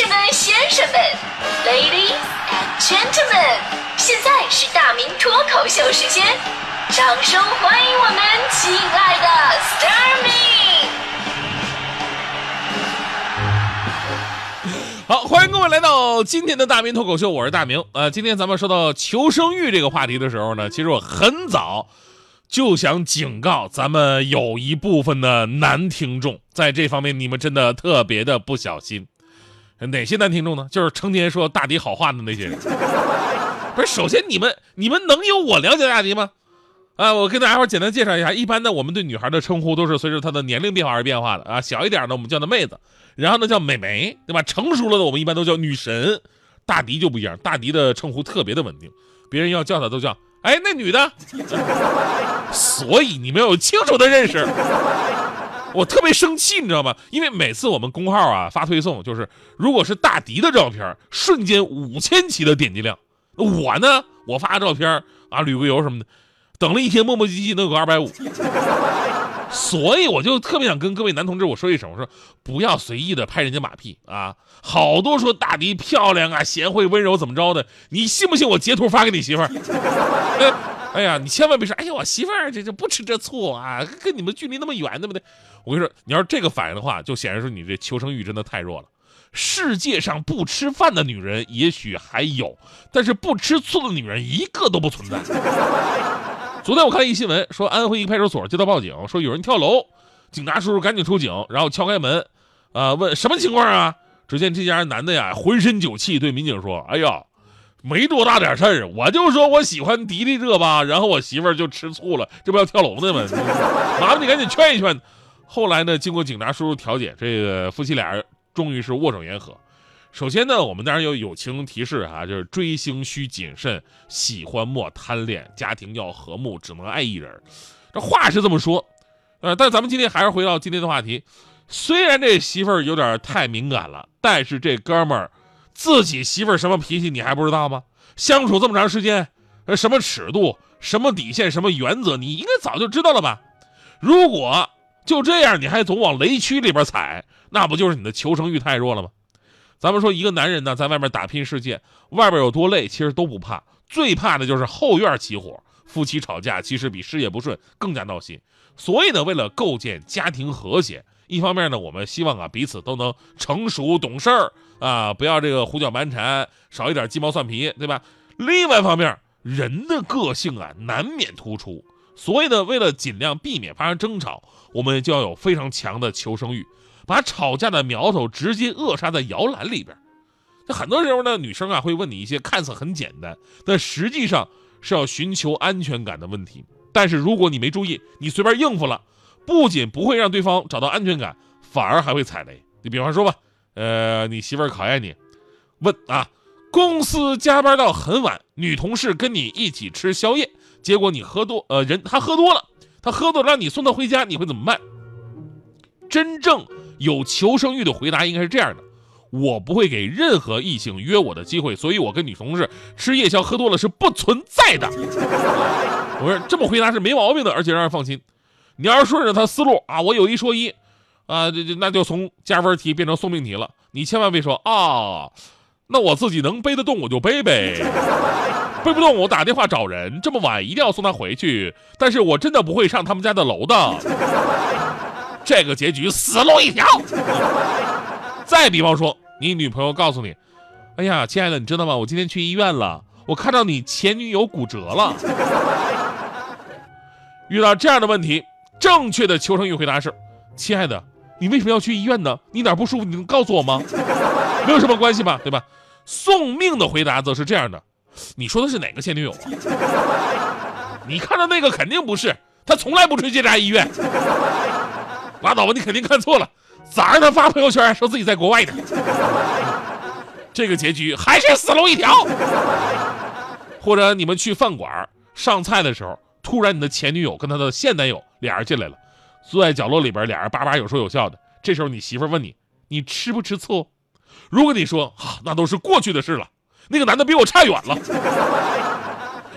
士们、先生们，Ladies and Gentlemen，现在是大明脱口秀时间，掌声欢迎我们亲爱的 s t a r m y 好，欢迎各位来到今天的大明脱口秀，我是大明。呃，今天咱们说到求生欲这个话题的时候呢，其实我很早就想警告咱们有一部分的男听众，在这方面你们真的特别的不小心。哪些男听众呢？就是成天说大迪好话的那些人。不是，首先你们你们能有我了解大迪吗？啊，我跟大家伙简单介绍一下，一般呢，我们对女孩的称呼都是随着她的年龄变化而变化的啊。小一点呢，我们叫她妹子，然后呢叫美眉，对吧？成熟了的，我们一般都叫女神。大迪就不一样，大迪的称呼特别的稳定，别人要叫她都叫哎那女的。所以你们要有清楚的认识。我特别生气，你知道吗？因为每次我们公号啊发推送，就是如果是大迪的照片，瞬间五千起的点击量。我呢，我发照片啊，旅个游什么的，等了一天，磨磨唧唧能有个二百五。所以我就特别想跟各位男同志我说一声，我说不要随意的拍人家马屁啊！好多说大迪漂亮啊、贤惠、温柔怎么着的，你信不信我截图发给你媳妇儿？哎呀，你千万别说，哎呀，我媳妇儿这这不吃这醋啊，跟你们距离那么远，对不对？我跟你说，你要是这个反应的话，就显示出你这求生欲真的太弱了。世界上不吃饭的女人也许还有，但是不吃醋的女人一个都不存在。昨天我看了一新闻，说安徽一派出所接到报警，说有人跳楼，警察叔叔赶紧出警，然后敲开门，啊，问什么情况啊？只见这家男的呀，浑身酒气，对民警说：“哎呀。”没多大点事儿，我就说我喜欢迪丽热巴，然后我媳妇儿就吃醋了，这不要跳楼呢吗？麻烦你赶紧劝一劝。后来呢，经过警察叔叔调解，这个夫妻俩终于是握手言和。首先呢，我们当然有友情提示哈，就是追星需谨慎，喜欢莫贪恋，家庭要和睦，只能爱一人。这话是这么说，呃，但咱们今天还是回到今天的话题。虽然这媳妇儿有点太敏感了，但是这哥们儿。自己媳妇儿什么脾气你还不知道吗？相处这么长时间，呃，什么尺度、什么底线、什么原则，你应该早就知道了吧？如果就这样，你还总往雷区里边踩，那不就是你的求生欲太弱了吗？咱们说一个男人呢，在外面打拼世界，外边有多累，其实都不怕，最怕的就是后院起火，夫妻吵架，其实比事业不顺更加闹心。所以呢，为了构建家庭和谐。一方面呢，我们希望啊彼此都能成熟懂事儿啊，不要这个胡搅蛮缠，少一点鸡毛蒜皮，对吧？另外一方面，人的个性啊难免突出，所以呢，为了尽量避免发生争吵，我们就要有非常强的求生欲，把吵架的苗头直接扼杀在摇篮里边。那很多时候呢，女生啊会问你一些看似很简单，但实际上是要寻求安全感的问题。但是如果你没注意，你随便应付了。不仅不会让对方找到安全感，反而还会踩雷。你比方说吧，呃，你媳妇儿考验你，问啊，公司加班到很晚，女同事跟你一起吃宵夜，结果你喝多，呃，人她喝多了，她喝多了让你送她回家，你会怎么办？真正有求生欲的回答应该是这样的：我不会给任何异性约我的机会，所以我跟女同事吃夜宵喝多了是不存在的。我说这么回答是没毛病的，而且让人放心。你要是顺着他思路啊，我有一说一，啊，这这那就从加分题变成送命题了。你千万别说啊，那我自己能背得动我就背呗，背不动我打电话找人。这么晚一定要送他回去，但是我真的不会上他们家的楼的。这个结局死路一条。再比方说，你女朋友告诉你，哎呀，亲爱的，你知道吗？我今天去医院了，我看到你前女友骨折了。遇到这样的问题。正确的求生欲回答是：亲爱的，你为什么要去医院呢？你哪不舒服？你能告诉我吗？没有什么关系吧，对吧？送命的回答则是这样的：你说的是哪个前女友？你看到那个肯定不是，他从来不去这家医院。拉倒吧，你肯定看错了。早上他发朋友圈说自己在国外呢。这个结局还是死路一条。或者你们去饭馆上菜的时候。突然，你的前女友跟他的现男友俩人进来了，坐在角落里边，俩人叭叭有说有笑的。这时候，你媳妇问你：“你吃不吃醋？”如果你说：“啊，那都是过去的事了，那个男的比我差远了，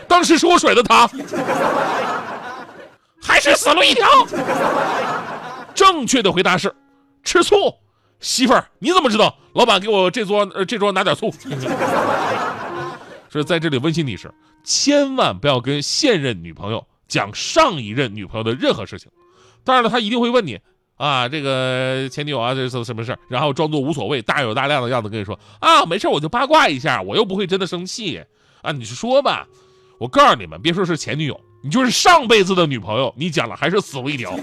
当时是我甩的他，还是死路一条。”正确的回答是：吃醋。媳妇儿，你怎么知道？老板给我这桌呃这桌拿点醋。所以在这里温馨提示，千万不要跟现任女朋友讲上一任女朋友的任何事情。当然了，他一定会问你啊，这个前女友啊，这是什么事儿？然后装作无所谓、大有大量的样子跟你说啊，没事，我就八卦一下，我又不会真的生气啊。你是说吧？我告诉你们，别说是前女友，你就是上辈子的女朋友，你讲了还是死路一条。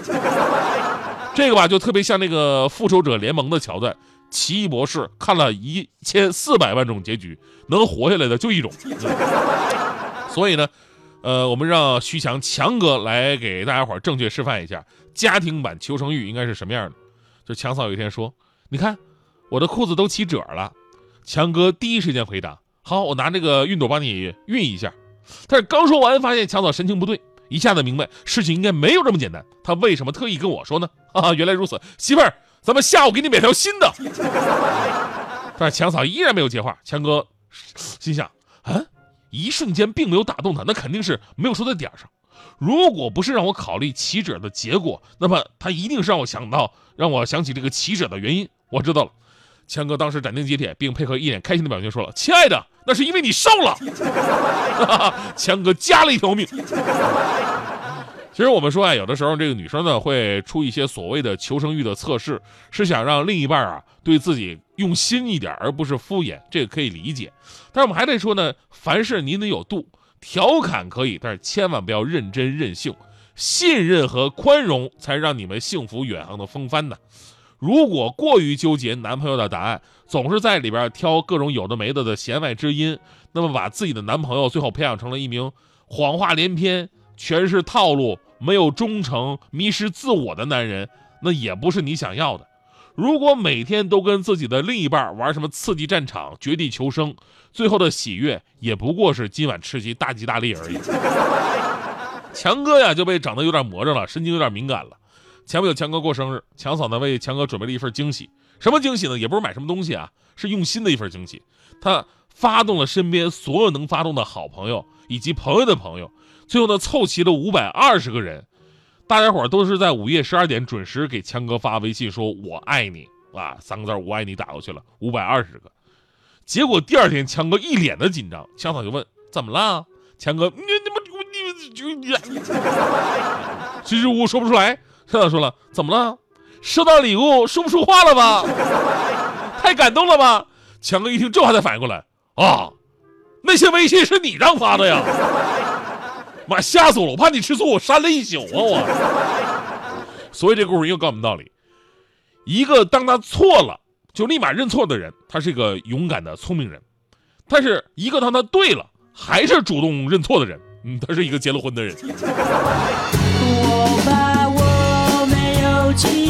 这个吧，就特别像那个复仇者联盟的桥段。奇异博士看了一千四百万种结局，能活下来的就一种。所以呢，呃，我们让徐强强哥来给大家伙儿正确示范一下家庭版求生欲应该是什么样的。就强嫂有一天说：“你看，我的裤子都起褶了。”强哥第一时间回答：“好，我拿这个熨斗帮你熨一下。”但是刚说完，发现强嫂神情不对。一下子明白事情应该没有这么简单，他为什么特意跟我说呢？啊，原来如此，媳妇儿，咱们下午给你买条新的。但是强嫂依然没有接话，强哥心想，啊，一瞬间并没有打动他，那肯定是没有说在点上。如果不是让我考虑起褶的结果，那么他一定是让我想到，让我想起这个起褶的原因。我知道了。强哥当时斩钉截铁，并配合一脸开心的表情说了：“亲爱的，那是因为你瘦了。”强哥加了一条命。其实我们说啊，有的时候这个女生呢会出一些所谓的求生欲的测试，是想让另一半啊对自己用心一点，而不是敷衍，这个可以理解。但是我们还得说呢，凡事您得有度，调侃可以，但是千万不要认真任性，信任和宽容才让你们幸福远航的风帆呢。如果过于纠结男朋友的答案，总是在里边挑各种有的没的的弦外之音，那么把自己的男朋友最后培养成了一名谎话连篇、全是套路、没有忠诚、迷失自我的男人，那也不是你想要的。如果每天都跟自己的另一半玩什么刺激战场、绝地求生，最后的喜悦也不过是今晚吃鸡大吉大利而已。强哥呀，就被整得有点魔怔了，神经有点敏感了。前不久强哥过生日，强嫂呢为强哥准备了一份惊喜。什么惊喜呢？也不是买什么东西啊，是用心的一份惊喜。他发动了身边所有能发动的好朋友以及朋友的朋友，最后呢凑齐了五百二十个人。大家伙都是在午夜十二点准时给强哥发微信说“我爱你”啊，三个字“我爱你”打过去了五百二十个。结果第二天强哥一脸的紧张，强嫂就问怎么了？强哥你你们你你你，支支吾吾说不出来。车长说了：“怎么了？收到礼物说不出话了吧？太感动了吧？”强哥一听这话才反应过来：“啊，那些微信是你让发的呀！妈，吓死我了！我怕你吃醋，我删了一宿啊！我。所以这故事又告诉我们道理：一个当他错了就立马认错的人，他是一个勇敢的聪明人；但是一个当他对了还是主动认错的人，嗯，他是一个结了婚的人。”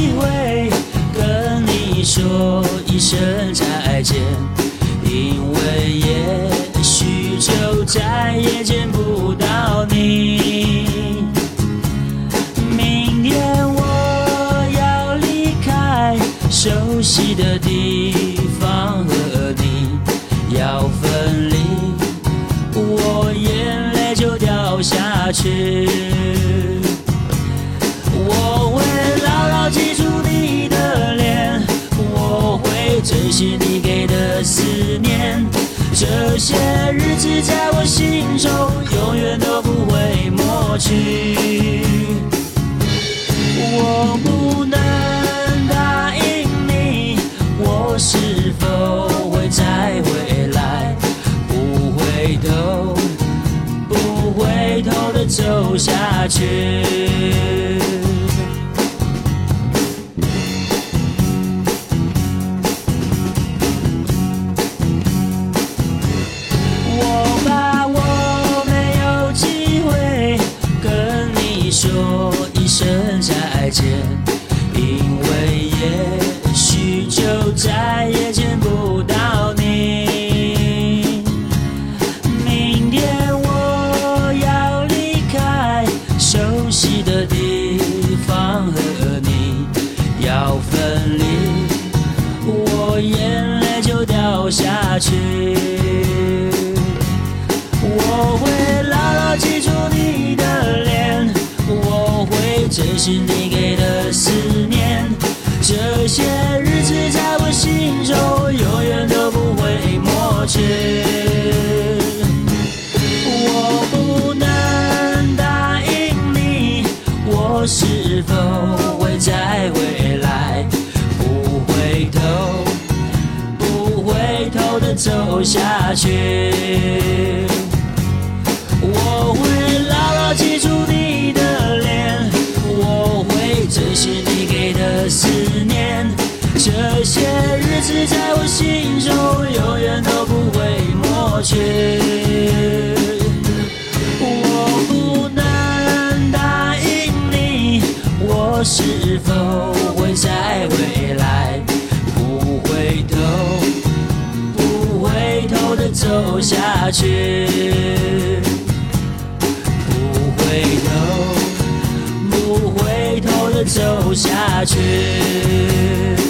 机会跟你说一声再见，因为也许就再也见不到你。明天我要离开熟悉的地方，和你要分离，我眼泪就掉下去。是否会再回来？不回头不回头的走下去。我怕我没有机会跟你说一声再见。要分离我眼泪就掉下去。我会牢牢记住你的脸我会珍惜你给的思念。这些日子在我心中永远都不会抹去。走下去。去。不回头不回头的走下去。